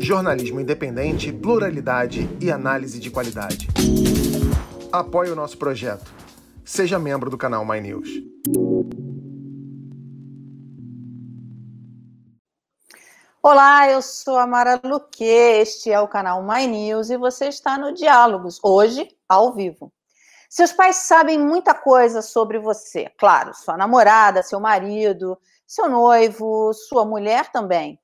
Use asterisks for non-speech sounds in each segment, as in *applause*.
Jornalismo independente, pluralidade e análise de qualidade. Apoie o nosso projeto. Seja membro do canal My News. Olá, eu sou a Mara Luque, este é o canal My News e você está no Diálogos, hoje ao vivo. Seus pais sabem muita coisa sobre você, claro, sua namorada, seu marido, seu noivo, sua mulher também.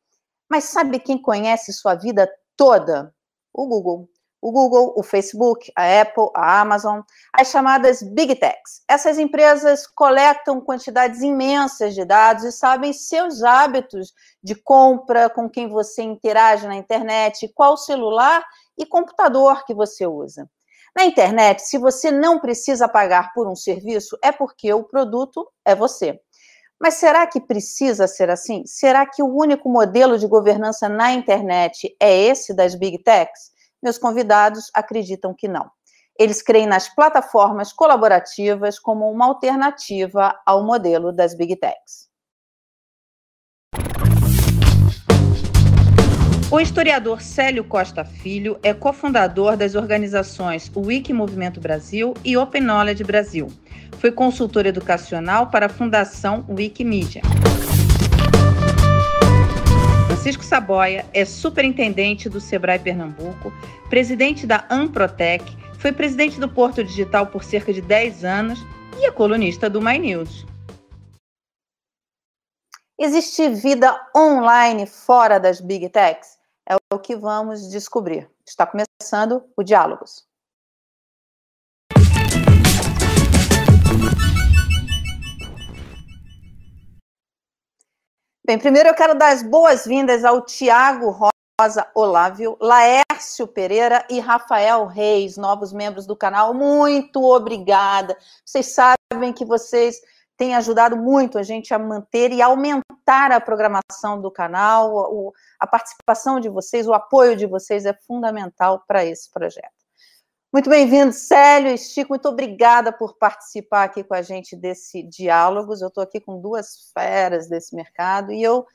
Mas sabe quem conhece sua vida toda? O Google. O Google, o Facebook, a Apple, a Amazon, as chamadas Big Techs. Essas empresas coletam quantidades imensas de dados e sabem seus hábitos de compra, com quem você interage na internet, qual celular e computador que você usa. Na internet, se você não precisa pagar por um serviço, é porque o produto é você. Mas será que precisa ser assim? Será que o único modelo de governança na internet é esse das Big Techs? Meus convidados acreditam que não. Eles creem nas plataformas colaborativas como uma alternativa ao modelo das Big Techs. O historiador Célio Costa Filho é cofundador das organizações Wiki Movimento Brasil e Open Knowledge Brasil foi consultor educacional para a Fundação Wikimedia. Francisco Saboia é superintendente do Sebrae Pernambuco, presidente da Amprotec, foi presidente do Porto Digital por cerca de 10 anos e é colunista do My News. Existe vida online fora das Big Techs? É o que vamos descobrir. Está começando o Diálogos. Bem, primeiro eu quero dar as boas-vindas ao Tiago Rosa Olávio, Laércio Pereira e Rafael Reis, novos membros do canal. Muito obrigada. Vocês sabem que vocês têm ajudado muito a gente a manter e aumentar a programação do canal. a participação de vocês, o apoio de vocês é fundamental para esse projeto. Muito bem-vindo, Célio e Chico. Muito obrigada por participar aqui com a gente desse diálogos. Eu estou aqui com duas feras desse mercado e eu,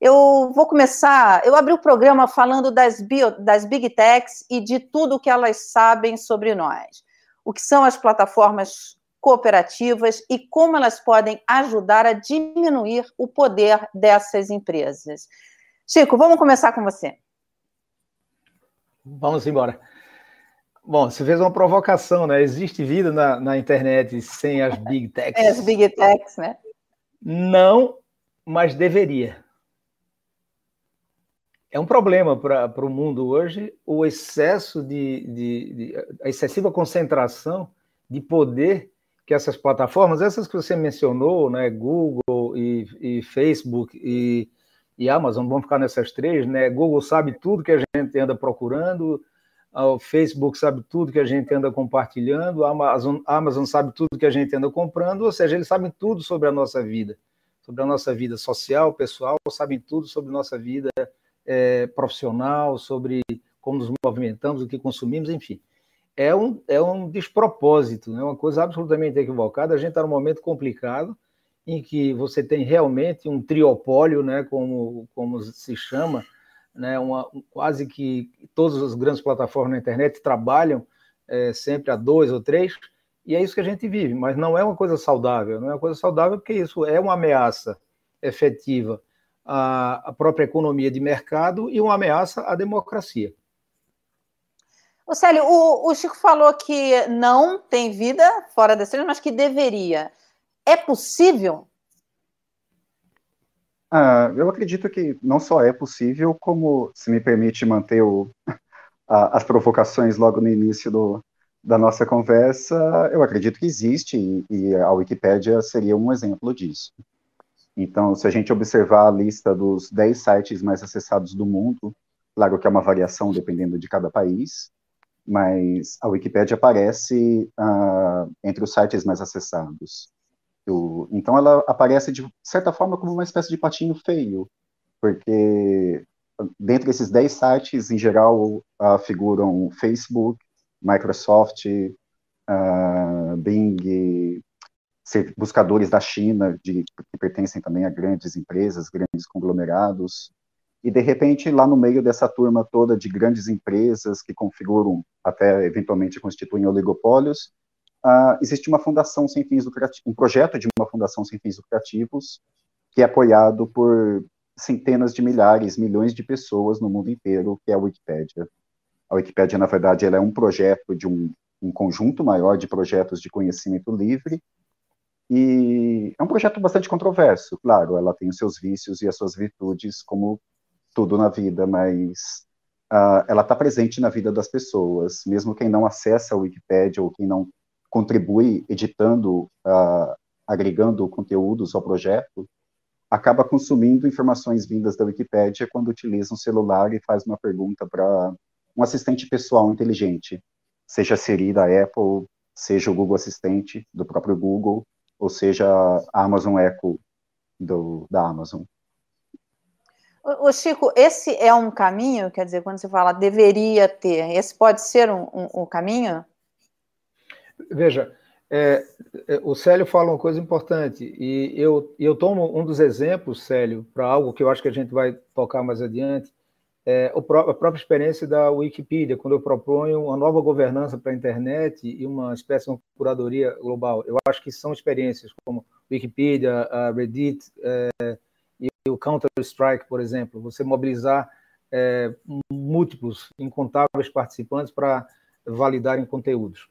eu vou começar. Eu abri o programa falando das, bio, das Big Techs e de tudo que elas sabem sobre nós. O que são as plataformas cooperativas e como elas podem ajudar a diminuir o poder dessas empresas. Chico, vamos começar com você. Vamos embora. Bom, você fez uma provocação, né? Existe vida na, na internet sem as big techs? É, as big techs, né? Não, mas deveria. É um problema para o mundo hoje o excesso de, de, de, a excessiva concentração de poder que essas plataformas, essas que você mencionou, né, Google e, e Facebook e, e Amazon, vamos ficar nessas três, né? Google sabe tudo que a gente anda procurando, o Facebook sabe tudo que a gente anda compartilhando, a Amazon, a Amazon sabe tudo que a gente anda comprando, ou seja, eles sabem tudo sobre a nossa vida, sobre a nossa vida social, pessoal, sabem tudo sobre nossa vida é, profissional, sobre como nos movimentamos, o que consumimos, enfim. É um, é um despropósito, é né? uma coisa absolutamente equivocada. A gente está num momento complicado em que você tem realmente um triopólio, né, como, como se chama, né, uma, quase que todas as grandes plataformas na internet trabalham é, sempre a dois ou três, e é isso que a gente vive, mas não é uma coisa saudável, não é uma coisa saudável porque isso é uma ameaça efetiva à, à própria economia de mercado e uma ameaça à democracia. O Célio, o, o, Chico falou que não tem vida fora das trilhas, mas que deveria. É possível ah, eu acredito que não só é possível, como, se me permite manter o, a, as provocações logo no início do, da nossa conversa, eu acredito que existe, e, e a Wikipédia seria um exemplo disso. Então, se a gente observar a lista dos 10 sites mais acessados do mundo, claro que é uma variação dependendo de cada país, mas a Wikipédia aparece uh, entre os sites mais acessados. Então ela aparece de certa forma como uma espécie de patinho feio, porque dentre esses 10 sites, em geral, uh, figuram Facebook, Microsoft, uh, Bing, buscadores da China, de, que pertencem também a grandes empresas, grandes conglomerados, E, de repente, lá no meio dessa turma toda de grandes empresas que configuram, até eventualmente constituem oligopólios, uh, existe uma fundação sem fins lucrativos, um projeto de uma fundação sem fins lucrativos, que é apoiado por centenas de milhares, milhões de pessoas no mundo inteiro, que é a Wikipédia. A Wikipédia, na verdade, ela é um projeto de um, um conjunto maior de projetos de conhecimento livre, e é um projeto bastante controverso, claro, ela tem os seus vícios e as suas virtudes, como tudo na vida, mas uh, ela está presente na vida das pessoas, mesmo quem não acessa a Wikipédia ou quem não contribui editando, uh, agregando conteúdos ao projeto, acaba consumindo informações vindas da Wikipédia quando utiliza um celular e faz uma pergunta para um assistente pessoal inteligente, seja Siri da Apple, seja o Google Assistente do próprio Google, ou seja a Amazon Echo do, da Amazon. O Chico, esse é um caminho, quer dizer, quando você fala deveria ter, esse pode ser um, um, um caminho? Veja, é, é, o Célio fala uma coisa importante, e eu, eu tomo um dos exemplos, Célio, para algo que eu acho que a gente vai tocar mais adiante, é, a própria experiência da Wikipedia, quando eu proponho uma nova governança para a internet e uma espécie de curadoria global. Eu acho que são experiências como Wikipedia, a Reddit, é, o Counter-Strike, por exemplo, você mobilizar é, múltiplos, incontáveis participantes para validarem conteúdos.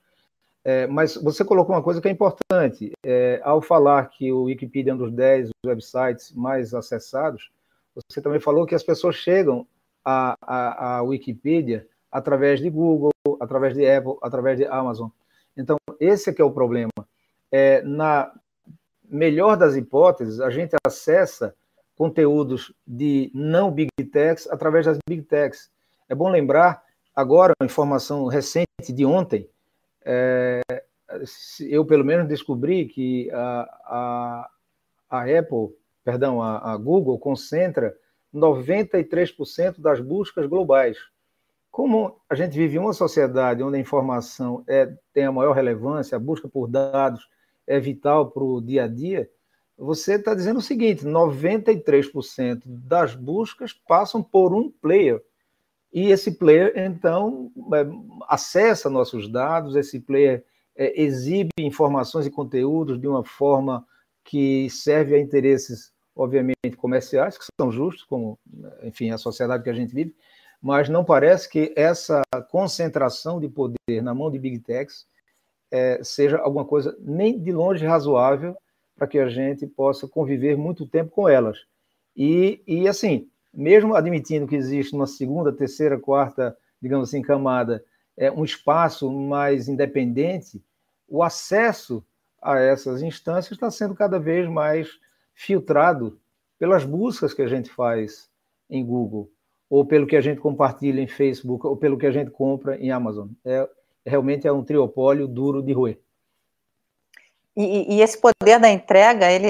É, mas você colocou uma coisa que é importante. É, ao falar que o Wikipedia é um dos 10 websites mais acessados, você também falou que as pessoas chegam à, à, à Wikipedia através de Google, através de Apple, através de Amazon. Então, esse é que é o problema. É, na melhor das hipóteses, a gente acessa conteúdos de não Big Techs através das Big Techs. É bom lembrar, agora, uma informação recente de ontem, é, eu pelo menos descobri que a, a, a Apple, perdão, a, a Google concentra 93% das buscas globais. Como a gente vive uma sociedade onde a informação é, tem a maior relevância, a busca por dados é vital para o dia a dia, você está dizendo o seguinte: 93% das buscas passam por um player. E esse player, então, é, acessa nossos dados, esse player é, exibe informações e conteúdos de uma forma que serve a interesses, obviamente, comerciais, que são justos, como, enfim, a sociedade que a gente vive, mas não parece que essa concentração de poder na mão de Big Techs é, seja alguma coisa nem de longe razoável para que a gente possa conviver muito tempo com elas. E, e assim, mesmo admitindo que existe uma segunda, terceira, quarta, digamos assim, camada, é um espaço mais independente, o acesso a essas instâncias está sendo cada vez mais filtrado pelas buscas que a gente faz em Google, ou pelo que a gente compartilha em Facebook, ou pelo que a gente compra em Amazon. É, realmente é um triopólio duro de roer. E, e, esse poder da entrega, ele,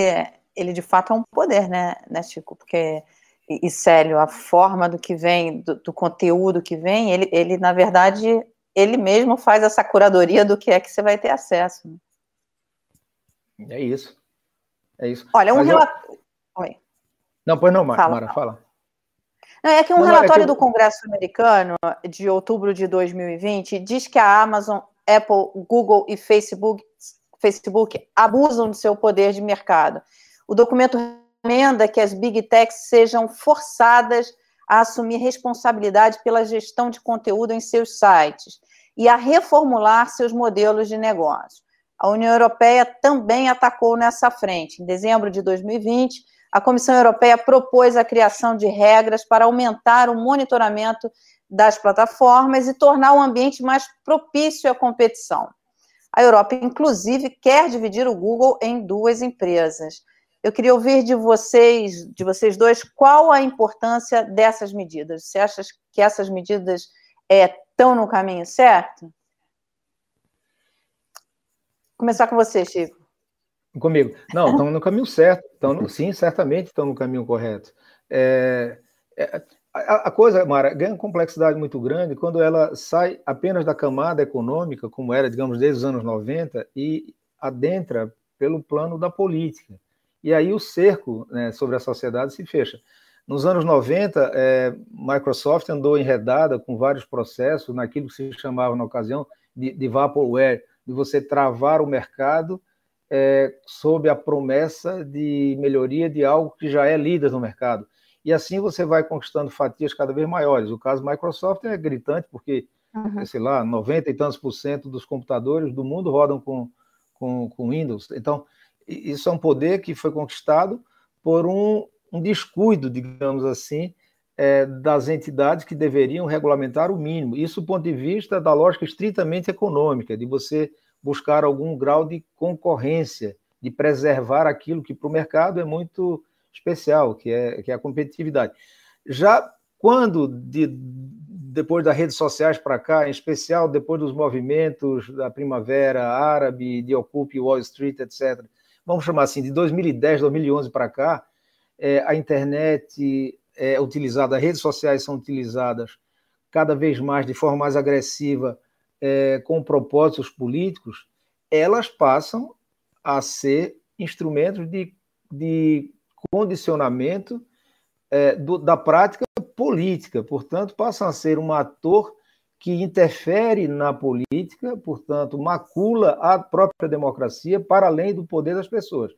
ele de fato é um poder, né, né Chico? Porque, e, e Célio, a forma do que vem, do, do, conteúdo que vem, ele, ele, na verdade, ele mesmo faz essa curadoria do que é que você vai ter acesso. Né? É isso. É isso. Olha, um relatório. Eu... Oi. Não, pois não, Mara, fala. Mara, fala. Não, é que um não, relatório é que... do Congresso americano, de outubro de 2020, diz que a Amazon, Apple, Google e Facebook Facebook abusam de seu poder de mercado. O documento recomenda que as big techs sejam forçadas a assumir responsabilidade pela gestão de conteúdo em seus sites e a reformular seus modelos de negócio. A União Europeia também atacou nessa frente. Em dezembro de 2020, a Comissão Europeia propôs a criação de regras para aumentar o monitoramento das plataformas e tornar o ambiente mais propício à competição. A Europa, inclusive, quer dividir o Google em duas empresas. Eu queria ouvir de vocês, de vocês dois, qual a importância dessas medidas. Você acha que essas medidas estão é, no caminho certo? Vou começar com você, Chico. Comigo. Não, estão no caminho certo. Estão sim, certamente estão no caminho correto. É, é, a, a coisa, Mara, ganha complexidade muito grande quando ela sai apenas da camada econômica, como era, digamos, desde os anos 90, e adentra pelo plano da política. E aí o cerco né, sobre a sociedade se fecha. Nos anos 90, é, Microsoft andou enredada com vários processos naquilo que se chamava na ocasião de, de vaporware, de você travar o mercado é, sob a promessa de melhoria de algo que já é líder no mercado. E assim você vai conquistando fatias cada vez maiores. O caso Microsoft é gritante, porque, uhum. sei lá, 90 e tantos por cento dos computadores do mundo rodam com, com, com Windows. Então, isso é um poder que foi conquistado por um, um descuido, digamos assim, é, das entidades que deveriam regulamentar o mínimo. Isso do ponto de vista da lógica estritamente econômica, de você buscar algum grau de concorrência, de preservar aquilo que para o mercado é muito especial, que é, que é a competitividade. Já quando, de, depois das redes sociais para cá, em especial depois dos movimentos da primavera árabe, de Occupy Wall Street, etc., vamos chamar assim, de 2010, 2011 para cá, é, a internet é utilizada, as redes sociais são utilizadas cada vez mais de forma mais agressiva é, com propósitos políticos, elas passam a ser instrumentos de, de condicionamento é, do, da prática política, portanto, passam a ser um ator que interfere na política, portanto, macula a própria democracia para além do poder das pessoas.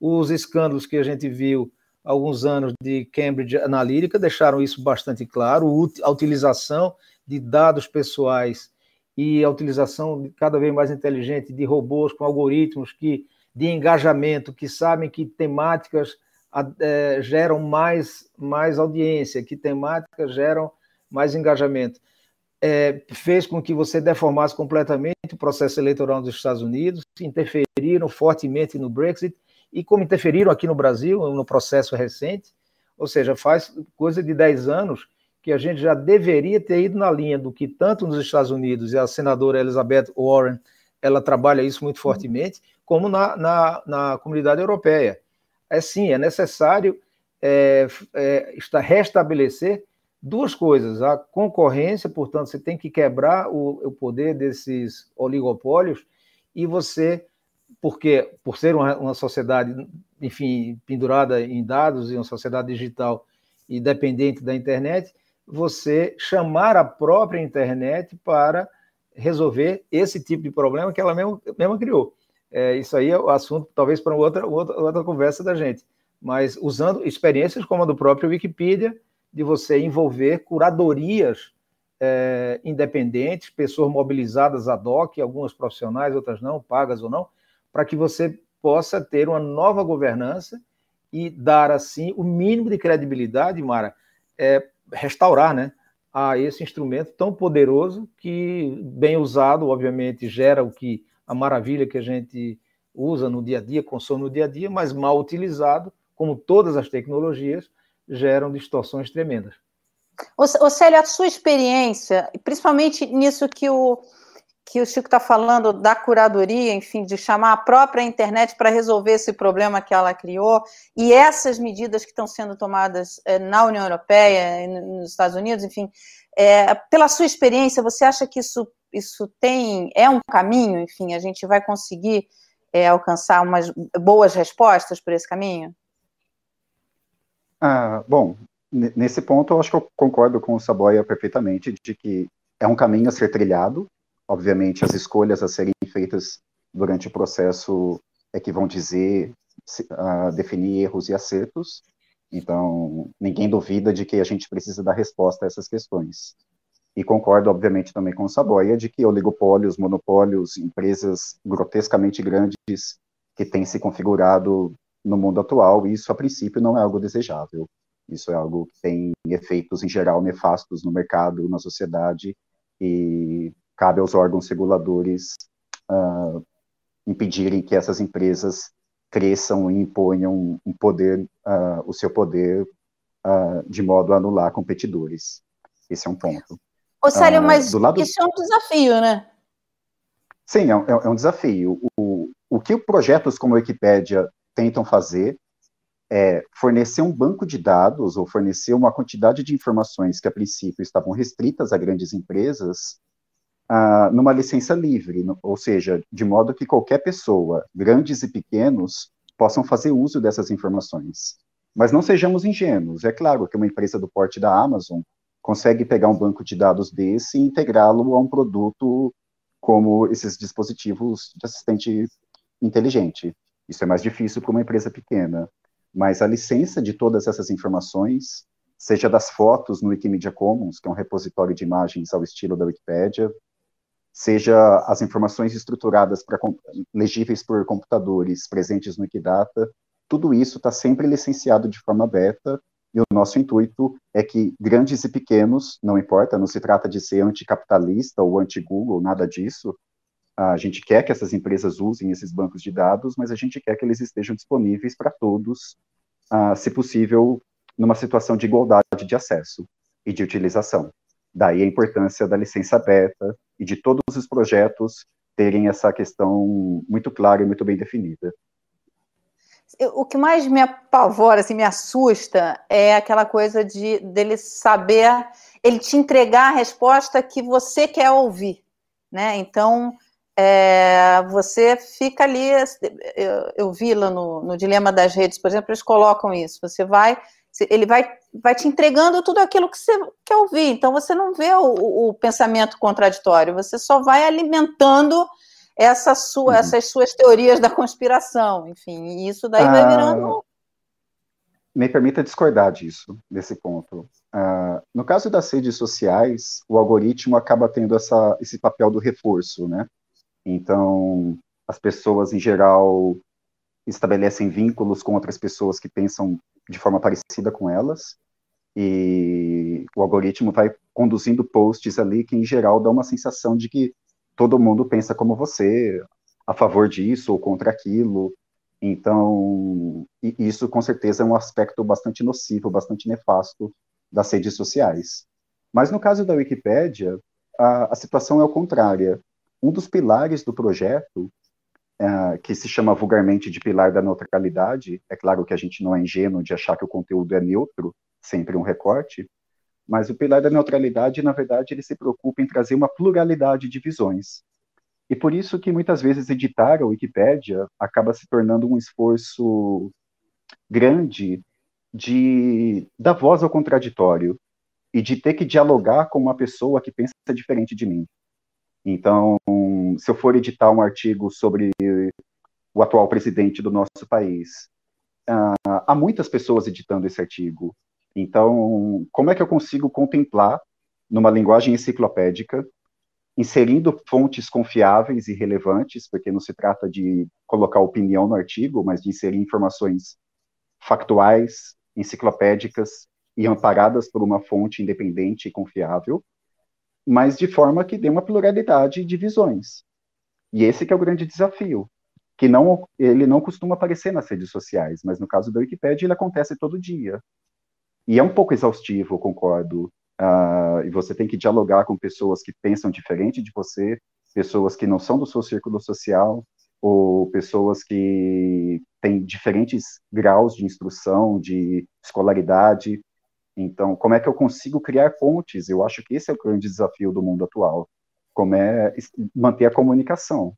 Os escândalos que a gente viu alguns anos de Cambridge Analytica deixaram isso bastante claro, a utilização de dados pessoais e a utilização cada vez mais inteligente de robôs com algoritmos que de engajamento, que sabem que temáticas é, geram mais, mais audiência, que temáticas geram mais engajamento. É, fez com que você deformasse completamente o processo eleitoral dos Estados Unidos, interferiram fortemente no Brexit e como interferiram aqui no Brasil no processo recente, ou seja, faz coisa de 10 anos que a gente já deveria ter ido na linha do que tanto nos Estados Unidos e a senadora Elizabeth Warren ela trabalha isso muito fortemente, como na, na, na comunidade europeia. É sim, é necessário é, é, restabelecer duas coisas: a concorrência, portanto, você tem que quebrar o, o poder desses oligopólios e você, porque por ser uma, uma sociedade, enfim, pendurada em dados e uma sociedade digital e dependente da internet, você chamar a própria internet para resolver esse tipo de problema que ela mesma, mesma criou. É, isso aí é o assunto, talvez, para outra, outra, outra conversa da gente. Mas usando experiências como a do próprio Wikipedia, de você envolver curadorias é, independentes, pessoas mobilizadas ad hoc, algumas profissionais, outras não, pagas ou não, para que você possa ter uma nova governança e dar, assim, o mínimo de credibilidade, Mara, é, restaurar né, a esse instrumento tão poderoso que, bem usado, obviamente, gera o que a maravilha que a gente usa no dia a dia, consome no dia a dia, mas mal utilizado, como todas as tecnologias, geram distorções tremendas. Ô, Célia, a sua experiência, principalmente nisso que o, que o Chico está falando da curadoria, enfim, de chamar a própria internet para resolver esse problema que ela criou, e essas medidas que estão sendo tomadas é, na União Europeia, nos Estados Unidos, enfim, é, pela sua experiência, você acha que isso, isso tem é um caminho, enfim, a gente vai conseguir é, alcançar umas boas respostas por esse caminho? Ah, bom, nesse ponto eu acho que eu concordo com o Saboia perfeitamente de que é um caminho a ser trilhado, Obviamente, as escolhas a serem feitas durante o processo é que vão dizer, uh, definir erros e acertos. Então, ninguém duvida de que a gente precisa dar resposta a essas questões. E concordo, obviamente, também com o Saboia de que oligopólios, monopólios, empresas grotescamente grandes que têm se configurado no mundo atual, isso, a princípio, não é algo desejável. Isso é algo que tem efeitos, em geral, nefastos no mercado, na sociedade, e cabe aos órgãos reguladores uh, impedirem que essas empresas cresçam e imponham um poder, uh, o seu poder uh, de modo a anular competidores. Esse é um ponto. Ô, Célio, mas lado... isso é um desafio, né? Sim, é um, é um desafio. O, o que projetos como a Wikipédia tentam fazer é fornecer um banco de dados ou fornecer uma quantidade de informações que a princípio estavam restritas a grandes empresas ah, numa licença livre, ou seja, de modo que qualquer pessoa, grandes e pequenos, possam fazer uso dessas informações. Mas não sejamos ingênuos. É claro que uma empresa do porte da Amazon consegue pegar um banco de dados desse e integrá-lo a um produto como esses dispositivos de assistente inteligente. Isso é mais difícil para uma empresa pequena. Mas a licença de todas essas informações, seja das fotos no Wikimedia Commons, que é um repositório de imagens ao estilo da Wikipédia, seja as informações estruturadas para legíveis por computadores presentes no Wikidata, tudo isso está sempre licenciado de forma aberta e o nosso intuito é que grandes e pequenos, não importa, não se trata de ser anticapitalista ou anti-Google, nada disso, a gente quer que essas empresas usem esses bancos de dados, mas a gente quer que eles estejam disponíveis para todos, uh, se possível, numa situação de igualdade de acesso e de utilização. Daí a importância da licença aberta e de todos os projetos terem essa questão muito clara e muito bem definida. O que mais me apavora, assim, me assusta, é aquela coisa de dele saber, ele te entregar a resposta que você quer ouvir, né? Então, é, você fica ali. Eu, eu vi lá no, no, Dilema das Redes, por exemplo, eles colocam isso. Você vai, ele vai, vai te entregando tudo aquilo que você quer ouvir. Então você não vê o, o pensamento contraditório, você só vai alimentando essa sua, uhum. essas suas teorias da conspiração. Enfim, e isso daí ah, vai virando. Me permita discordar disso, desse ponto. Uh, no caso das redes sociais, o algoritmo acaba tendo essa, esse papel do reforço, né? Então, as pessoas, em geral, estabelecem vínculos com outras pessoas que pensam de forma parecida com elas, e o algoritmo vai conduzindo posts ali que, em geral, dá uma sensação de que todo mundo pensa como você, a favor disso ou contra aquilo. Então, isso com certeza é um aspecto bastante nocivo, bastante nefasto das redes sociais. Mas no caso da Wikipédia, a, a situação é o contrária. Um dos pilares do projeto, uh, que se chama vulgarmente de pilar da neutralidade, é claro que a gente não é ingênuo de achar que o conteúdo é neutro, sempre um recorte, mas o pilar da neutralidade, na verdade, ele se preocupa em trazer uma pluralidade de visões. E por isso que muitas vezes editar a Wikipédia acaba se tornando um esforço grande de dar voz ao contraditório e de ter que dialogar com uma pessoa que pensa diferente de mim. Então, se eu for editar um artigo sobre o atual presidente do nosso país, uh, há muitas pessoas editando esse artigo. Então, como é que eu consigo contemplar, numa linguagem enciclopédica, inserindo fontes confiáveis e relevantes, porque não se trata de colocar opinião no artigo, mas de inserir informações factuais, enciclopédicas e amparadas por uma fonte independente e confiável, mas de forma que dê uma pluralidade de visões. E esse é o grande desafio, que não ele não costuma aparecer nas redes sociais, mas no caso da Wikipedia ele acontece todo dia. E é um pouco exaustivo, concordo. Uh, e você tem que dialogar com pessoas que pensam diferente de você, pessoas que não são do seu círculo social, ou pessoas que têm diferentes graus de instrução, de escolaridade, então, como é que eu consigo criar pontes? Eu acho que esse é o grande desafio do mundo atual. Como é manter a comunicação.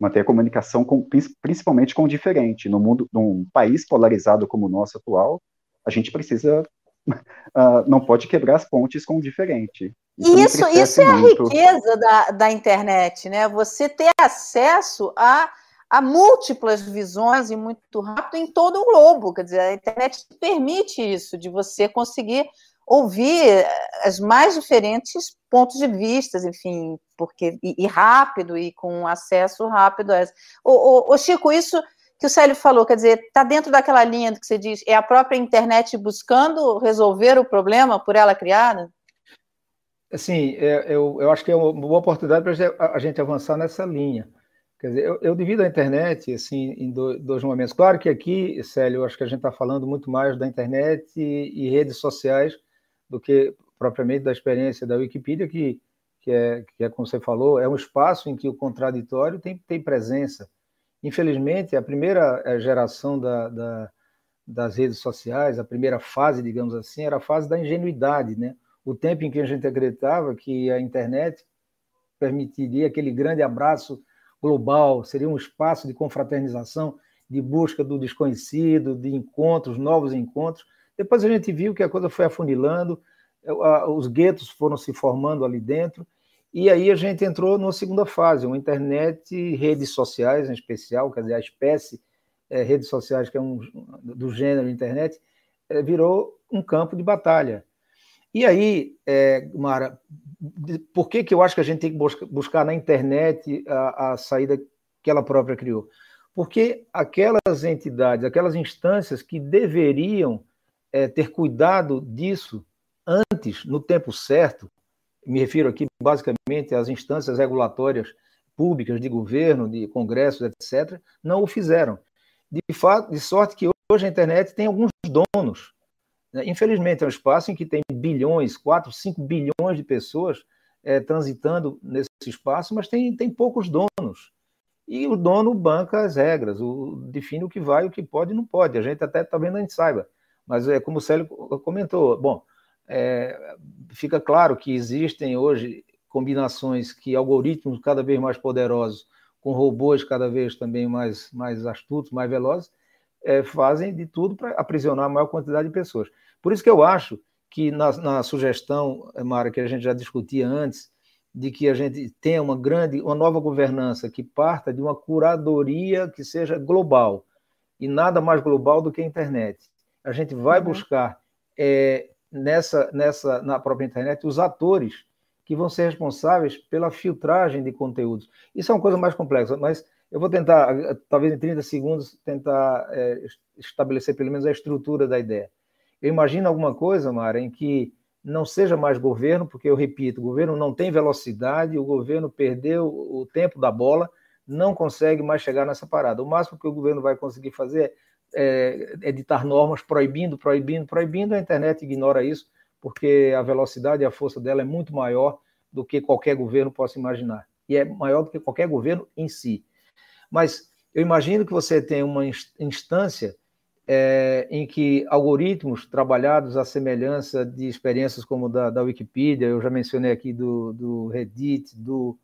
Manter a comunicação com, principalmente com o diferente. No mundo, num país polarizado como o nosso atual, a gente precisa Uh, não pode quebrar as pontes com o diferente. Isso, isso, isso é muito. a riqueza da, da internet, né? Você ter acesso a há múltiplas visões e muito rápido em todo o globo. Quer dizer, a internet permite isso, de você conseguir ouvir eh, as mais diferentes pontos de vista, enfim, porque e, e rápido e com acesso rápido a o, o, Chico, isso que o Célio falou, quer dizer, está dentro daquela linha que você diz, é a própria internet buscando resolver o problema por ela criada? Assim, é, eu, eu acho que é uma boa oportunidade para a gente avançar nessa linha. Quer dizer, eu, eu divido a internet assim, em dois, dois momentos. Claro que aqui, Célio, eu acho que a gente está falando muito mais da internet e, e, redes sociais do que propriamente da experiência da Wikipedia, que, que, é, que é, como você falou, é um espaço em que o contraditório tem, tem presença. Infelizmente, a primeira eh, geração da, da, das redes sociais, a primeira fase, digamos assim, era a fase da ingenuidade, né? O tempo em que a gente acreditava que a internet permitiria aquele grande abraço global, seria um espaço de confraternização de busca do desconhecido, de encontros, novos encontros. Depois a gente viu que a coisa foi afunilando, os guetos foram se formando ali dentro, e aí a gente entrou numa segunda fase, uma internet, redes sociais em especial, quer dizer, a espécie é, redes sociais, que é um do gênero internet, é, virou um campo de batalha. E aí, é, Mara, por que, que eu acho que a gente tem que buscar, na internet a, a saída que ela própria criou? Porque aquelas entidades, aquelas instâncias que deveriam é, ter cuidado disso antes, no tempo certo, me refiro aqui basicamente às instâncias regulatórias públicas de governo, de congressos, etc., não o fizeram. De, fato, de sorte que hoje a internet tem alguns donos. Né? Infelizmente, é um espaço em que tem bilhões, 4, 5 bilhões de pessoas é, transitando nesse espaço, mas tem, tem poucos donos. E o dono banca as regras, o, define o que vai, o que pode e não pode. A gente até talvez não saiba. Mas é como o Célio comentou, bom, é, fica claro que existem hoje combinações que algoritmos cada vez mais poderosos, com robôs cada vez também mais, mais astutos, mais velozes, é, fazem de tudo para aprisionar a maior quantidade de pessoas. Por isso que eu acho que na, na sugestão, Mara, que a gente já discutia antes, de que a gente tenha uma grande, uma nova governança que parta de uma curadoria que seja global e nada mais global do que a internet. A gente vai uhum. buscar é, nessa, nessa, na própria internet, os atores que vão ser responsáveis pela filtragem de conteúdos. Isso é uma coisa mais complexa, mas eu vou tentar, talvez em 30 segundos, tentar é, estabelecer pelo menos a estrutura da ideia. Eu imagino alguma coisa, Mara, em que não seja mais governo, porque eu repito, o governo não tem velocidade, o governo perdeu o tempo da bola, não consegue mais chegar nessa parada. O máximo que o governo vai conseguir fazer é, editar normas proibindo, proibindo, proibindo, a internet ignora isso, porque a velocidade e a força dela é muito maior do que qualquer governo possa imaginar. E é maior do que qualquer governo em si. Mas eu imagino que você tem uma instância é, em que algoritmos trabalhados à semelhança de experiências como da, da Wikipedia, eu já mencionei aqui do, do Reddit, do,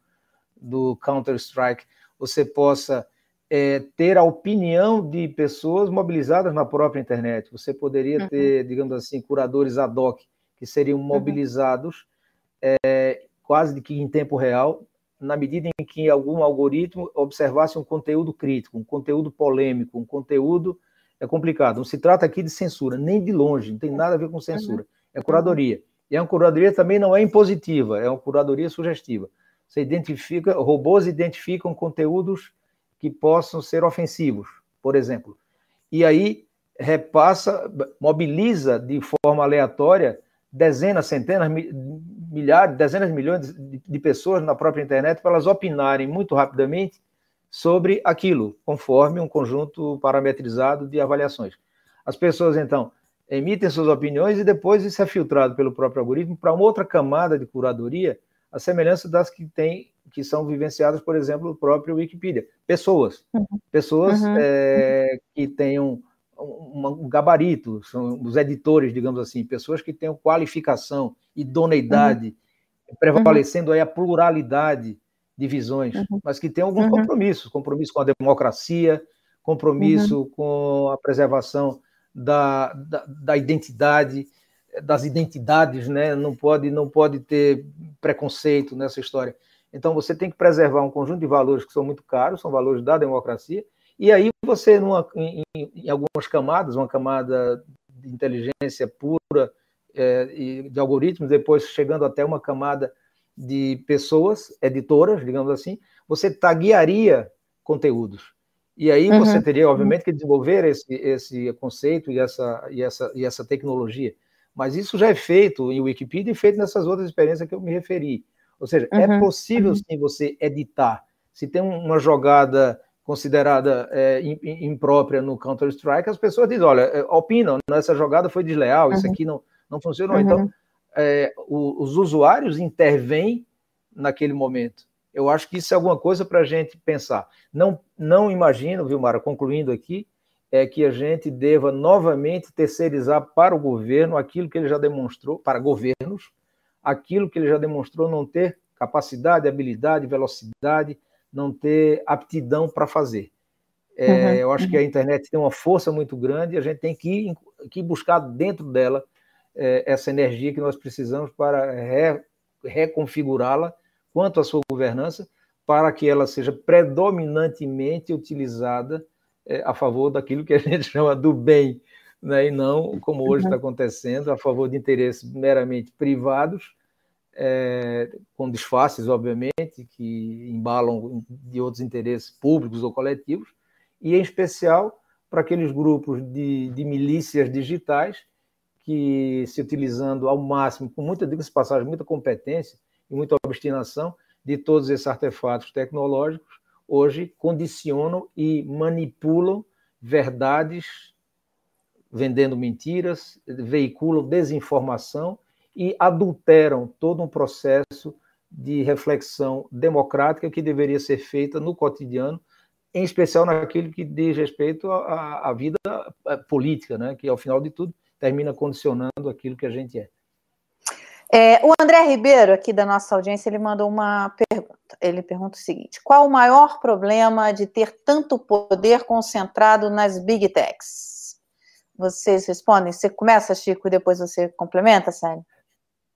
do Counter-Strike, você possa é, ter a opinião de pessoas mobilizadas na própria internet. Você poderia uhum. ter, digamos assim, curadores ad hoc que seriam uhum. mobilizados uhum. é, quase de que em tempo real, na medida em que algum algoritmo observasse um conteúdo crítico, um conteúdo polêmico, um conteúdo é complicado. Não se trata aqui de censura, nem de longe, não tem nada a ver com censura. Uhum. É curadoria. E a curadoria também não é impositiva, é uma curadoria sugestiva. Você identifica, robôs identificam conteúdos que possam ser ofensivos, por exemplo. E aí repassa, mobiliza de forma aleatória dezenas, centenas, milhares, dezenas de milhões de pessoas na própria internet para elas opinarem muito rapidamente sobre aquilo, conforme um conjunto parametrizado de avaliações. As pessoas, então, emitem suas opiniões e depois isso é filtrado pelo próprio algoritmo para uma outra camada de curadoria, a semelhança das que tem que são vivenciadas, por exemplo, o próprio Wikipedia. Pessoas, pessoas uhum. É, que tenham um, um, gabarito, são os editores, digamos assim, pessoas que tenham qualificação, idoneidade, uhum. prevalecendo aí a pluralidade de visões, uhum. mas que tenham alguns uhum. compromissos, compromisso com a democracia, compromisso uhum. com a preservação da, da, da identidade, das identidades, né? Não pode, não pode ter preconceito nessa história. Então, você tem que preservar um conjunto de valores que são muito caros, são valores da democracia, e aí você, numa, em, em algumas camadas, uma camada de inteligência pura é, e de algoritmos, depois chegando até uma camada de pessoas, editoras, digamos assim, você taguearia conteúdos. E aí uhum. você teria, obviamente, que desenvolver esse, esse conceito e essa, e, essa, e essa tecnologia. Mas isso já é feito em Wikipedia e feito nessas outras experiências que eu me referi. Ou seja, é uhum. é possível uhum. sim você editar. Se tem uma jogada considerada é, imprópria no Counter-Strike, as pessoas dizem, olha, é, opinam, essa jogada foi desleal, uhum. isso aqui não, não funcionou. Uhum. Então, é, o, os usuários intervêm naquele momento. Eu acho que isso é alguma coisa para a gente pensar. Não, não imagino, viu, Mara, concluindo aqui, é que a gente deva novamente terceirizar para o governo aquilo que ele já demonstrou, para governos, aquilo que ele já demonstrou não ter capacidade, habilidade, velocidade, não ter aptidão para fazer. É, uhum. Eu acho que a internet tem uma força muito grande e a gente tem que, que buscar dentro dela é, essa energia que nós precisamos para re, reconfigurá-la quanto à sua governança, para que ela seja predominantemente utilizada é, a favor daquilo que a gente *laughs* chama do bem, né? e não, como hoje está uhum. acontecendo, a favor de interesses meramente privados, é, com disfarces, obviamente, que embalam de outros interesses públicos ou coletivos, e em especial para aqueles grupos de, de milícias digitais que, se utilizando ao máximo, com muita, passagem, muita competência e muita obstinação de todos esses artefatos tecnológicos, hoje condicionam e manipulam verdades, vendendo mentiras, veiculam desinformação e adulteram todo um processo de reflexão democrática que deveria ser feita no cotidiano, em especial naquilo que diz respeito à, à vida eh, política, né? que, ao final de tudo, termina condicionando aquilo que a gente é. É, o André Ribeiro, aqui da nossa audiência, ele mandou uma pergunta. Ele pergunta o seguinte: qual o maior problema de ter tanto poder concentrado nas big techs? Vocês respondem? Você começa, Chico, e depois você complementa, Sérgio?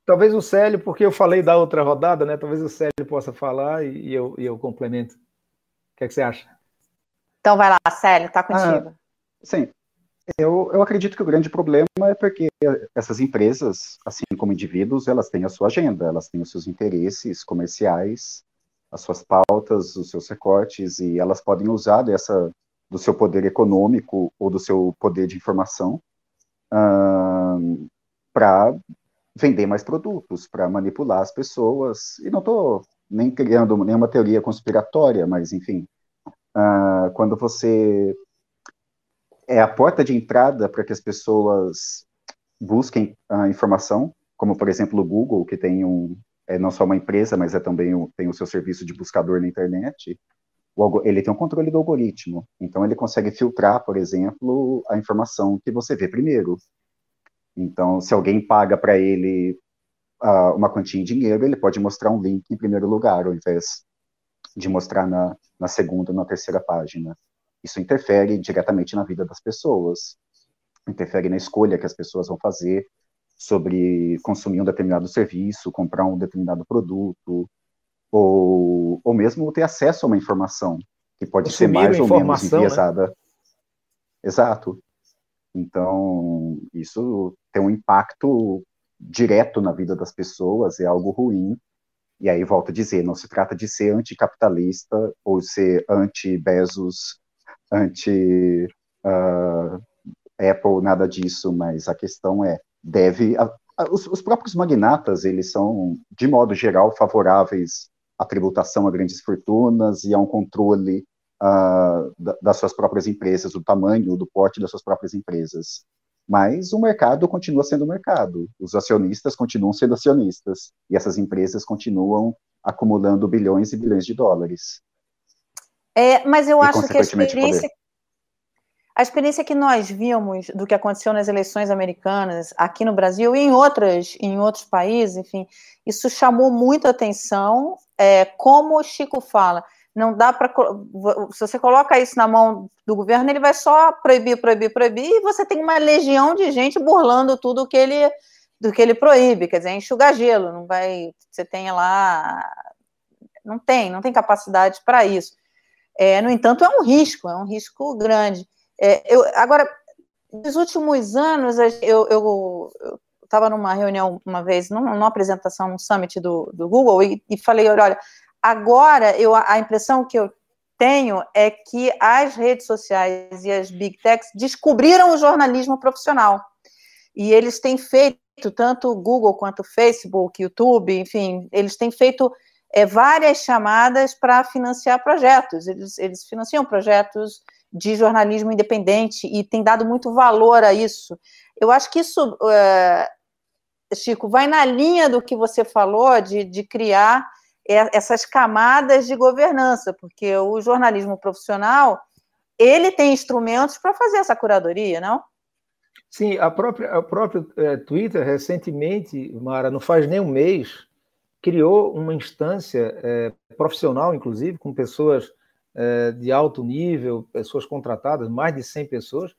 Talvez o Célio, porque eu falei da outra rodada, né? Talvez o Célio possa falar e, e eu, e eu complemento. O que, é que você acha? Então vai lá, Célio, tá contigo. Ah, sim. Eu, eu acredito que o grande problema é porque essas empresas, assim como indivíduos, elas têm a sua agenda, elas têm os seus interesses comerciais, as suas pautas, os seus recortes, e elas podem usar dessa, do seu poder econômico ou do seu poder de informação para vender mais produtos, para manipular as pessoas. E não estou nem criando nenhuma teoria conspiratória, mas, enfim, uh, quando você é a porta de entrada para que as pessoas busquem a informação, como, por exemplo, o Google, que tem um, é não só uma empresa, mas é também um, tem o seu serviço de buscador na internet, o, ele tem um controle do algoritmo. Então, ele consegue filtrar, por exemplo, a informação que você vê primeiro. Então, se alguém paga para ele uh, uma quantia em dinheiro, ele pode mostrar um link em primeiro lugar, ao invés de mostrar na, na segunda ou na terceira página. Isso interfere diretamente na vida das pessoas, interfere na escolha que as pessoas vão fazer sobre consumir um determinado serviço, comprar um determinado produto, ou, ou mesmo ter acesso a uma informação que pode ser mais ou menos né? enviesada. Né? Exato. Então, isso tem um impacto direto na vida das pessoas, é algo ruim. E aí, volto a dizer, não se trata de ser anticapitalista ou ser anti-Bezos, anti-Apple, uh, nada disso, mas a questão é, deve... A, a, os, os próprios magnatas, eles são, de modo geral, favoráveis à tributação a grandes fortunas e a um controle uh, das suas próprias empresas, do tamanho, do porte das suas próprias empresas. Mas o mercado continua sendo mercado, os acionistas continuam sendo acionistas, e essas empresas continuam acumulando bilhões e bilhões de dólares. É, mas eu e, acho que a experiência, a experiência que nós vimos do que aconteceu nas eleições americanas aqui no Brasil e em outras em outros países, enfim, isso chamou muito atenção. É, como o Chico fala, não dá para. Se você coloca isso na mão do governo, ele vai só proibir, proibir, proibir, e você tem uma legião de gente burlando tudo que ele, do que ele proíbe, quer dizer, enxugar gelo, não vai. Você tem lá. Não tem, não tem capacidade para isso. É, no entanto, é um risco, é um risco grande. É, eu, agora, nos últimos anos, eu estava numa reunião uma vez, numa, numa apresentação, num summit do, do Google, e, e falei: olha Agora, eu, a impressão que eu tenho é que as redes sociais e as big techs descobriram o jornalismo profissional. E eles têm feito, tanto o Google quanto o Facebook, YouTube, enfim, eles têm feito é, várias chamadas para financiar projetos. Eles, eles financiam projetos de jornalismo independente e têm dado muito valor a isso. Eu acho que isso, é, Chico, vai na linha do que você falou de, de criar essas camadas de governança, porque o jornalismo profissional ele tem instrumentos para fazer essa curadoria, não? Sim, a própria, a própria é, Twitter recentemente, Mara, não faz nem um mês, criou uma instância é, profissional, inclusive, com pessoas é, de alto nível, pessoas contratadas, mais de 100 pessoas,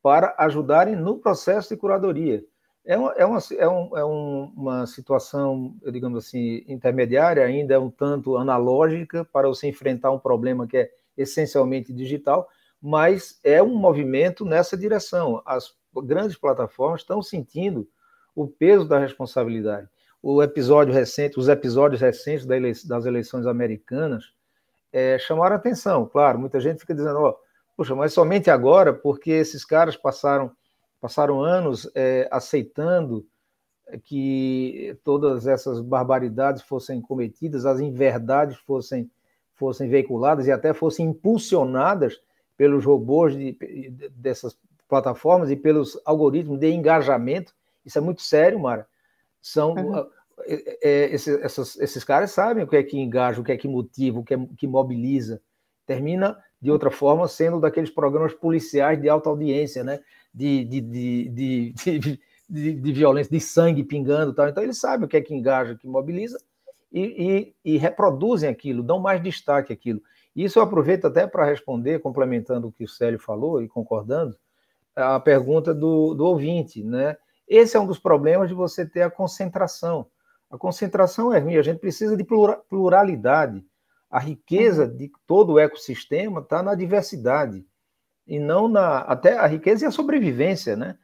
para ajudarem no processo de curadoria. É uma, é uma, é um, é uma situação, digamos assim, intermediária, ainda um tanto analógica para você enfrentar um problema que é essencialmente digital, mas é um movimento nessa direção. As grandes plataformas estão sentindo o peso da responsabilidade. O episódio recente, os episódios recentes das eleições americanas é, chamaram atenção. Claro, muita gente fica dizendo, ó, Puxa, mas somente agora, porque esses caras passaram, passaram anos é, aceitando que todas essas barbaridades fossem cometidas, as inverdades fossem, fossem veiculadas e até fossem impulsionadas pelos robôs de, dessas plataformas e pelos algoritmos de engajamento. Isso é muito sério, Mara. São uhum. é, é, esses, essas, esses caras sabem o que é que engaja, o que é que motiva, o que é que mobiliza. Termina de outra forma, sendo daqueles programas policiais de alta audiência, né? De, de, de, de, violência, de sangue pingando tal. Então, eles sabem o que é que engaja, que mobiliza, e, e, e reproduzem aquilo, dão mais destaque àquilo. Isso eu aproveito até para responder, complementando o que o Célio falou e concordando, a pergunta do, do ouvinte, né? Esse é um dos problemas de você ter a concentração. A concentração é ruim, a gente precisa de pluralidade. A riqueza uhum. de todo o ecossistema está na diversidade e não na até a riqueza e a sobrevivência, né?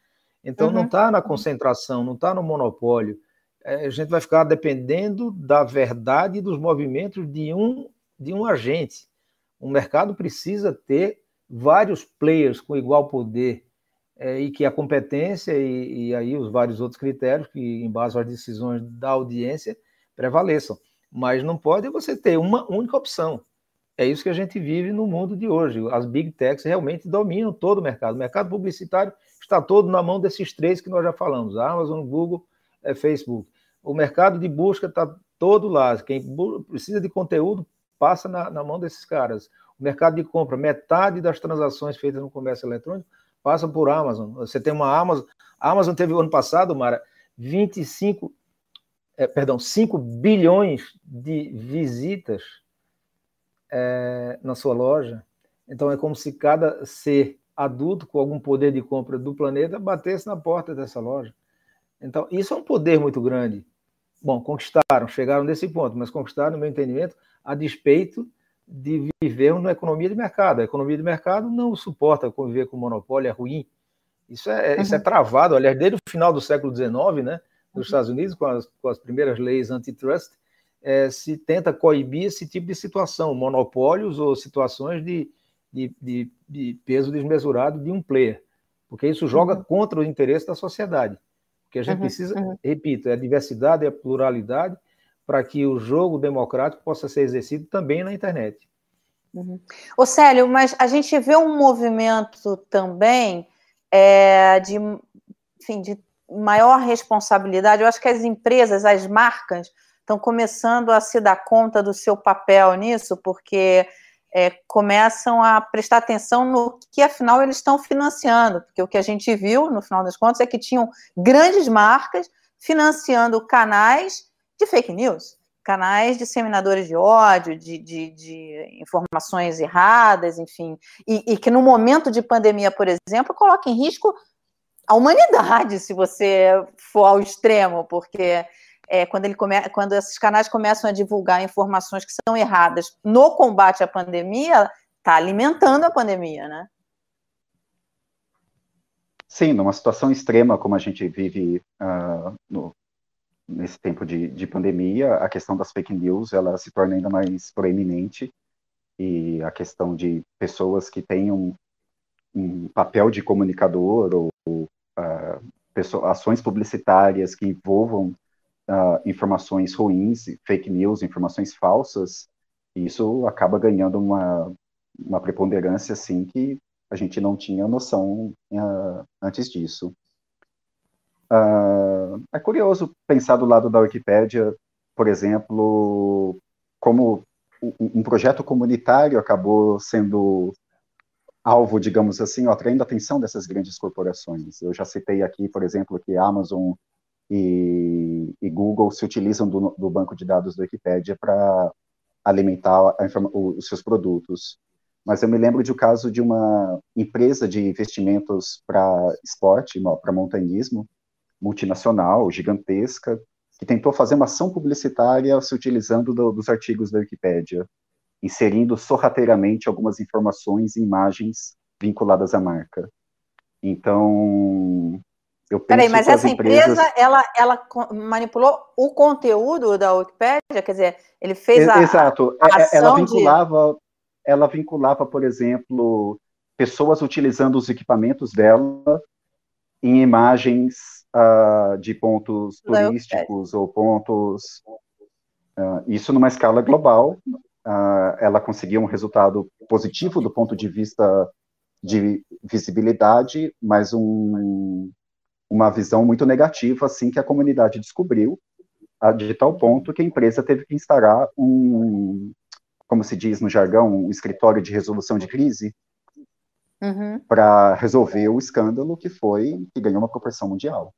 Então uhum. não está na concentração, não está no monopólio. É, a gente vai ficar dependendo da verdade e dos movimentos de um de um agente. O mercado precisa ter vários players com igual poder é, e que a competência e, e aí os vários outros critérios que embasam as decisões da audiência prevaleçam mas não pode você ter uma única opção. É isso que a gente vive no mundo de hoje. As big techs realmente dominam todo o mercado. O mercado publicitário está todo na mão desses três que nós já falamos: Amazon, Google, é, Facebook. O mercado de busca está todo lá. Quem precisa de conteúdo passa na, na, mão desses caras. O mercado de compra, metade das transações feitas no comércio eletrônico passa por Amazon. Você tem uma Amazon. A Amazon teve ano passado, Mara, 25 é, perdão, 5 bilhões de visitas é, na sua loja. Então é como se cada ser adulto com algum poder de compra do planeta batesse na porta dessa loja. Então, isso é um poder muito grande. Bom, conquistaram, chegaram nesse ponto, mas conquistaram, no meu entendimento, a despeito de vivermos na economia de mercado. A economia de mercado não suporta conviver com monopólio, é ruim. Isso é, uhum. isso é uhum. travado, aliás, desde o final do século XIX, né? nos Estados Unidos, com as, com as primeiras leis antitrust, é, se tenta coibir esse tipo de situação, monopólios ou situações de, de, de, de peso desmesurado de um player, porque isso joga uhum. contra o interesse da sociedade. O que a gente uhum, precisa, uhum. repito, é a diversidade e a pluralidade para que o jogo democrático possa ser exercido também na internet. Uhum. Ô Célio, mas a gente vê um movimento também é, de, enfim, de maior responsabilidade. Eu acho que as empresas, as marcas, estão começando a se dar conta do seu papel nisso, porque é, começam a prestar atenção no que, afinal, eles estão financiando. Porque o que a gente viu, no final das contas, é que tinham grandes marcas financiando canais de fake news, canais disseminadores de ódio, de, de, de informações erradas, enfim, e, e, que no momento de pandemia, por exemplo, coloca em risco a humanidade, se você for ao extremo, porque é, quando, ele come, quando esses canais começam a divulgar informações que são erradas no combate à pandemia, está alimentando a pandemia, né? Sim, numa situação extrema como a gente vive uh, no, nesse tempo de, de, pandemia, a questão das fake news ela se torna ainda mais proeminente e a questão de pessoas que têm um, um papel de comunicador ou uh, ações publicitárias que envolvam uh, informações ruins, fake news, informações falsas, isso acaba ganhando uma, uma preponderância assim que a gente não tinha noção uh, antes disso. Uh, é curioso pensar do lado da Wikipédia, por exemplo, como um projeto comunitário acabou sendo alvo, digamos assim, atraindo a atenção dessas grandes corporações. Eu já citei aqui, por exemplo, que Amazon e, e Google se utilizam do, do, banco de dados do Wikipedia para alimentar os seus produtos. Mas eu me lembro de um caso de uma empresa de investimentos para esporte, para montanhismo, multinacional, gigantesca, que tentou fazer uma ação publicitária se utilizando do, dos artigos da Wikipédia, inserindo sorrateiramente algumas informações e imagens vinculadas à marca. Então, eu Peraí, mas essa empresas... empresa, ela, ela manipulou o conteúdo da Wikipédia? Quer dizer, ele fez a Exato. A é, é, ela vinculava, de... ela vinculava, por exemplo, pessoas utilizando os equipamentos dela em imagens uh, de pontos turísticos ou pontos... Uh, isso numa escala global. Uh, ela conseguia um resultado positivo do ponto de vista de visibilidade, mas um, uma visão muito negativa, assim, que a comunidade descobriu, de tal ponto que a empresa teve que instalar um, como se diz no jargão, um escritório de resolução de crise, uhum. para resolver o escândalo que foi, que ganhou uma proporção mundial.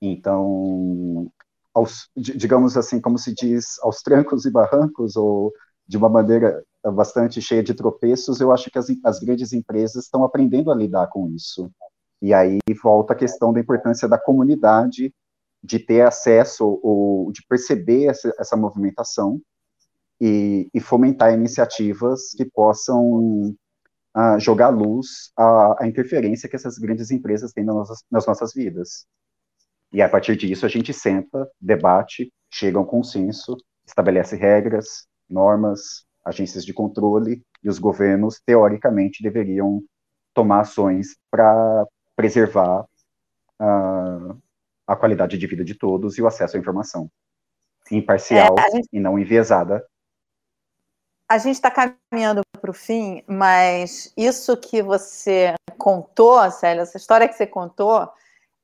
Então, aos, digamos assim, como se diz, aos trancos e barrancos, ou de uma maneira bastante cheia de tropeços, eu acho que as, as grandes empresas estão aprendendo a lidar com isso. E aí volta a questão da importância da comunidade de ter acesso ou de perceber essa, essa movimentação e, e, fomentar iniciativas que possam uh, jogar luz à, à, interferência que essas grandes empresas têm nas nossas, nas nossas vidas. E a partir disso a gente senta, debate, chega a um consenso, estabelece regras, normas, agências de controle e os governos, teoricamente, deveriam tomar ações para preservar uh, a qualidade de vida de todos e o acesso à informação imparcial é, gente, e não enviesada. A gente está caminhando para o fim, mas isso que você contou, Célia, essa história que você contou,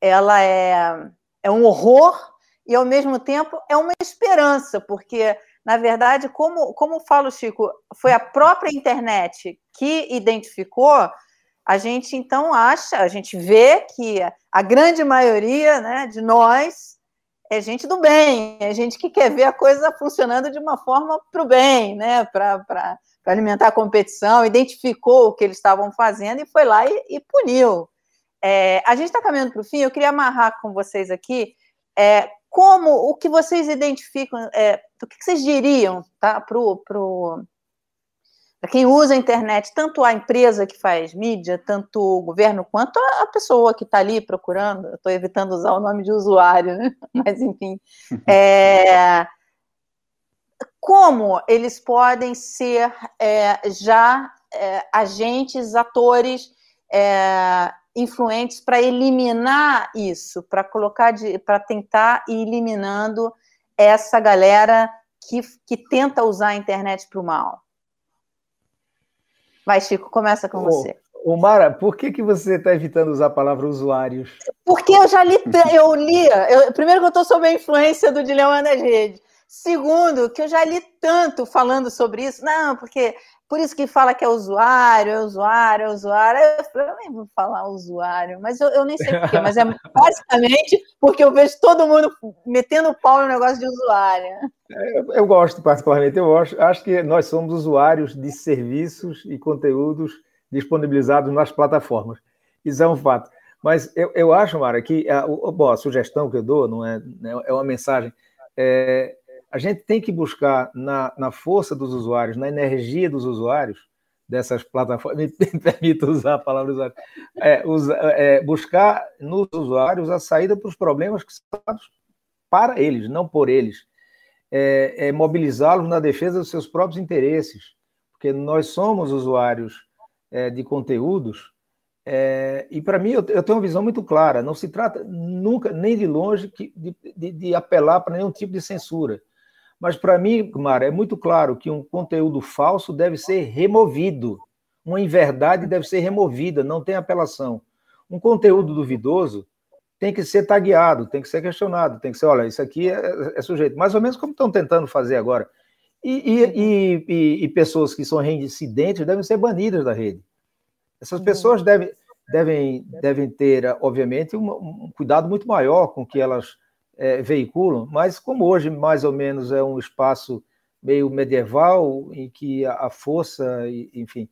ela é, é um horror e, ao mesmo tempo, é uma esperança, porque na verdade, como, como fala o Chico, foi a própria internet que identificou, a gente então acha, a gente vê que a grande maioria né, de nós é gente do bem, é gente que quer ver a coisa funcionando de uma forma para o bem, né, para alimentar a competição, identificou o que eles estavam fazendo e foi lá e, e puniu. É, a gente está caminhando para o fim, eu queria amarrar com vocês aqui é, como o que vocês identificam, é, o que vocês diriam tá, para pro, quem usa a internet, tanto a empresa que faz mídia, tanto o governo, quanto a pessoa que está ali procurando, estou evitando usar o nome de usuário, né? *laughs* mas enfim. *laughs* É, como eles podem ser é, já é, agentes, atores é, influentes para eliminar isso, para colocar, para tentar ir eliminando essa galera que, que tenta usar a internet para o mal. Vai, Chico, começa com você. Ô, Mara, por que, que você está evitando usar a palavra usuários? Porque eu já li, eu lia. Eu, primeiro que eu estou sob a influência do Dilema das Redes. Segundo, que eu já li tanto falando sobre isso. Não, porque por isso que fala que é usuário, é usuário, é usuário. Eu, nem vou falar usuário, mas eu, eu nem sei porquê, mas é *laughs* basicamente porque eu vejo todo mundo metendo o pau no negócio de usuário. Eu, eu gosto particularmente, eu acho, acho que nós somos usuários de serviços e conteúdos disponibilizados nas plataformas. Isso é um fato. Mas eu, eu acho, Mara, que a, bom, a sugestão que eu dou não é, né, é uma mensagem. É, a gente tem que buscar na, na força dos usuários, na energia dos usuários, dessas plataformas, *laughs* me permita usar a palavra usuário, é, é, buscar nos usuários a saída para os problemas que são para eles, não por eles. É, é mobilizá-los na defesa dos seus próprios interesses, porque nós somos usuários é, de conteúdos, é, e para mim eu, eu, tenho uma visão muito clara, não se trata nunca, nem de longe, de, de, de apelar para nenhum tipo de censura. Mas para mim, Mara, é muito claro que um conteúdo falso deve ser removido. Uma inverdade deve ser removida, não tem apelação. Um conteúdo duvidoso tem que ser tagueado, tem que ser questionado, tem que ser, olha, isso aqui é, é sujeito. Mais ou menos como estão tentando fazer agora. E, e, e, e, pessoas que são reincidentes devem ser banidas da rede. Essas pessoas devem, devem, devem ter, obviamente, um, um cuidado muito maior com que elas é, veiculam, mas como hoje mais ou menos é um espaço meio medieval, em que a, força, enfim,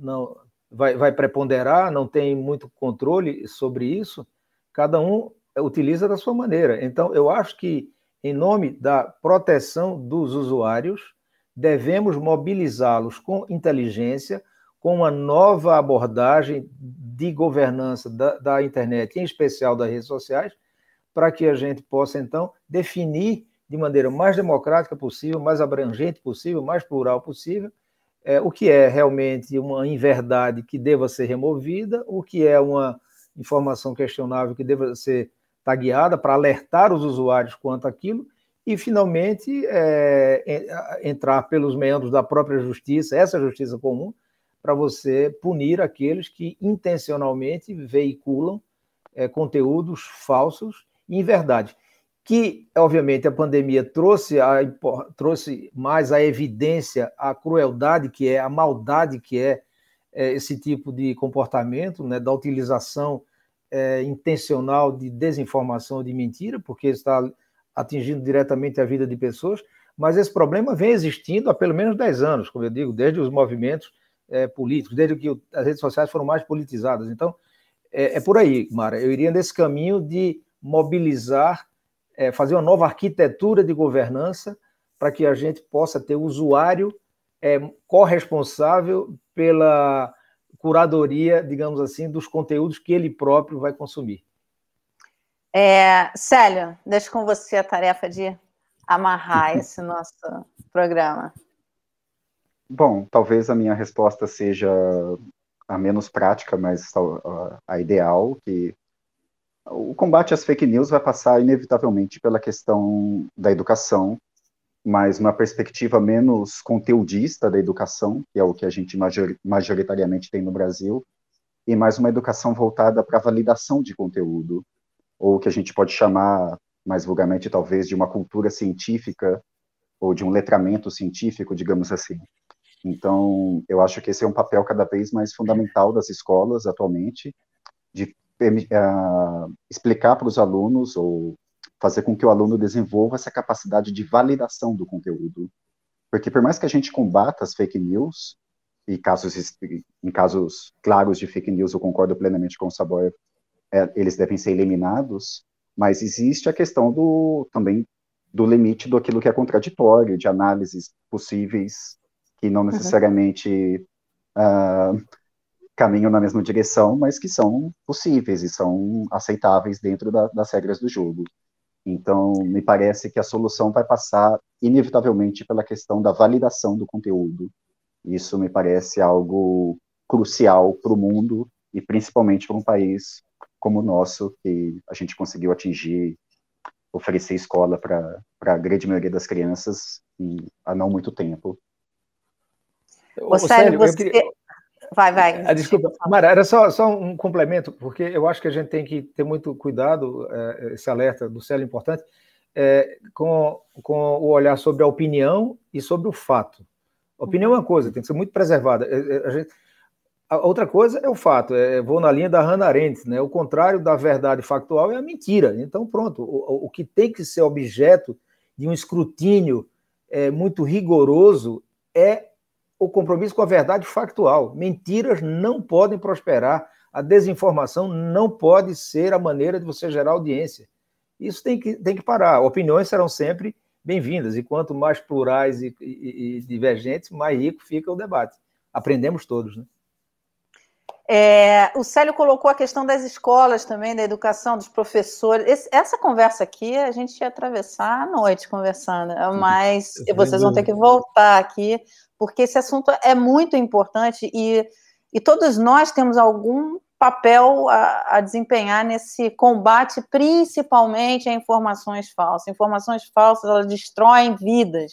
não vai, vai preponderar, não tem muito controle sobre isso, cada um utiliza da sua maneira. Então, eu acho que, em nome da proteção dos usuários, devemos mobilizá-los com inteligência, com uma nova abordagem de governança da, da internet, em especial das redes sociais, para que a gente possa, então, definir de maneira mais democrática possível, mais abrangente possível, mais plural possível, é, o que é realmente uma inverdade que deva ser removida, o que é uma informação questionável que deva ser tagueada para alertar os usuários quanto àquilo, e, finalmente, é, entrar pelos membros da própria justiça, essa justiça comum, para você punir aqueles que intencionalmente veiculam é, conteúdos falsos e inverdade. Que, obviamente, a pandemia trouxe, a, trouxe mais a evidência, a crueldade que é, a maldade que é, é esse tipo de comportamento, né, da utilização é, intencional de desinformação, de mentira, porque está atingindo diretamente a vida de pessoas, mas esse problema vem existindo há pelo menos 10 anos, como eu digo, desde os movimentos é, políticos, desde que as redes sociais foram mais politizadas. Então, é, é, por aí, Mara. Eu iria nesse caminho de mobilizar, é, fazer uma nova arquitetura de governança para que a gente possa ter o usuário é, corresponsável pela curadoria, digamos assim, dos conteúdos que ele próprio vai consumir. É, Célio, deixo com você a tarefa de amarrar *laughs* esse nosso programa. Bom, talvez a minha resposta seja a menos prática, mas a ideal, que o combate às fake news vai passar inevitavelmente pela questão da educação, mas uma perspectiva menos conteudista da educação, que é o que a gente majoritariamente tem no Brasil, e mais uma educação voltada para a validação de conteúdo, ou que a gente pode chamar, mais vulgarmente, talvez, de uma cultura científica ou de um letramento científico, digamos assim. Então, eu acho que esse é um papel cada vez mais fundamental das escolas atualmente, de uh, explicar para os alunos ou fazer com que o aluno desenvolva essa capacidade de validação do conteúdo. Porque por mais que a gente combata as fake news, e casos, em casos claros de fake news, eu concordo plenamente com o Saboia, é, eles devem ser eliminados, mas existe a questão do também do limite do aquilo que é contraditório, de análises possíveis que não uhum. necessariamente uhum. uh, caminham na mesma direção, mas que são possíveis e são aceitáveis dentro da, das regras do jogo. Então, me parece que a solução vai passar inevitavelmente pela questão da validação do conteúdo. Isso me parece algo crucial para o mundo e principalmente para um país como o nosso, que a gente conseguiu atingir, oferecer escola para a grande maioria das crianças em, há não muito tempo. Ô, Célio, você... Queria... Vai, vai. Ah, desculpa, Mara, era só, só um complemento, porque eu acho que a gente tem que ter muito cuidado, é, esse alerta do Célio é importante, é, com, com o olhar sobre a opinião e sobre o fato. A opinião é uma coisa, tem que ser muito preservada. A gente, a outra coisa é o fato, é, vou na linha da Hannah Arendt, né? o contrário da verdade factual é a mentira. Então, pronto, o, o que tem que ser objeto de um escrutínio é, muito rigoroso é o compromisso com a verdade factual. Mentiras não podem prosperar, a desinformação não pode ser a maneira de você gerar audiência. Isso tem que, tem que parar. Opiniões serão sempre bem-vindas, e quanto mais plurais e, e, e divergentes, mais rico fica o debate. Aprendemos todos, né? É, o Célio colocou a questão das escolas também, da educação, dos professores. Esse, essa conversa aqui a gente ia atravessar a noite conversando, uhum. mas vocês vão ter que voltar aqui, porque esse assunto é muito importante e, e todos nós temos algum papel a, a desempenhar nesse combate, principalmente a informações falsas. Informações falsas elas destroem vidas,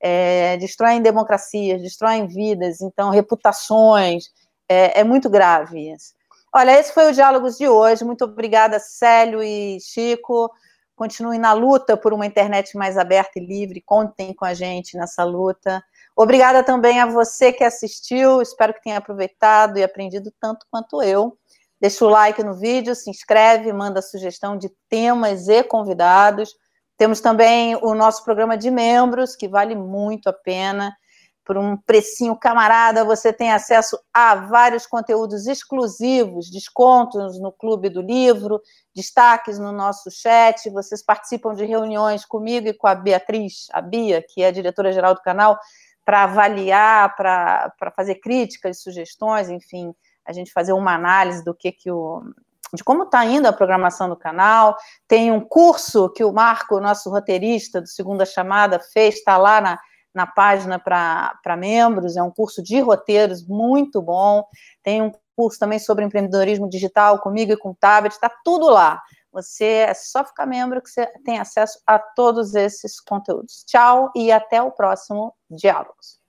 é, destroem democracias, destroem vidas, então reputações é, é muito grave isso. Olha, esse foi o Diálogos de hoje. Muito obrigada, Célio e Chico. Continuem na luta por uma internet mais aberta e livre. Contem com a gente nessa luta. Obrigada também a você que assistiu. Espero que tenha aproveitado e aprendido tanto quanto eu. Deixa o like no vídeo, se inscreve, manda sugestão de temas e convidados. Temos também o nosso programa de membros, que vale muito a pena. Por um precinho camarada, você tem acesso a vários conteúdos exclusivos, descontos no Clube do Livro, destaques no nosso chat. Vocês participam de reuniões comigo e com a Beatriz, a Bia, que é diretora-geral do canal, para avaliar, para fazer críticas, sugestões, enfim, a gente fazer uma análise do que, que o, de como está indo a programação do canal. Tem um curso que o Marco, nosso roteirista do Segunda Chamada, fez, está lá na, na página para membros, é um curso de roteiros muito bom. Tem um curso também sobre empreendedorismo digital comigo e com o Tabet, está tudo lá. Você é só ficar membro que você tem acesso a todos esses conteúdos. Tchau e até o próximo Diálogos.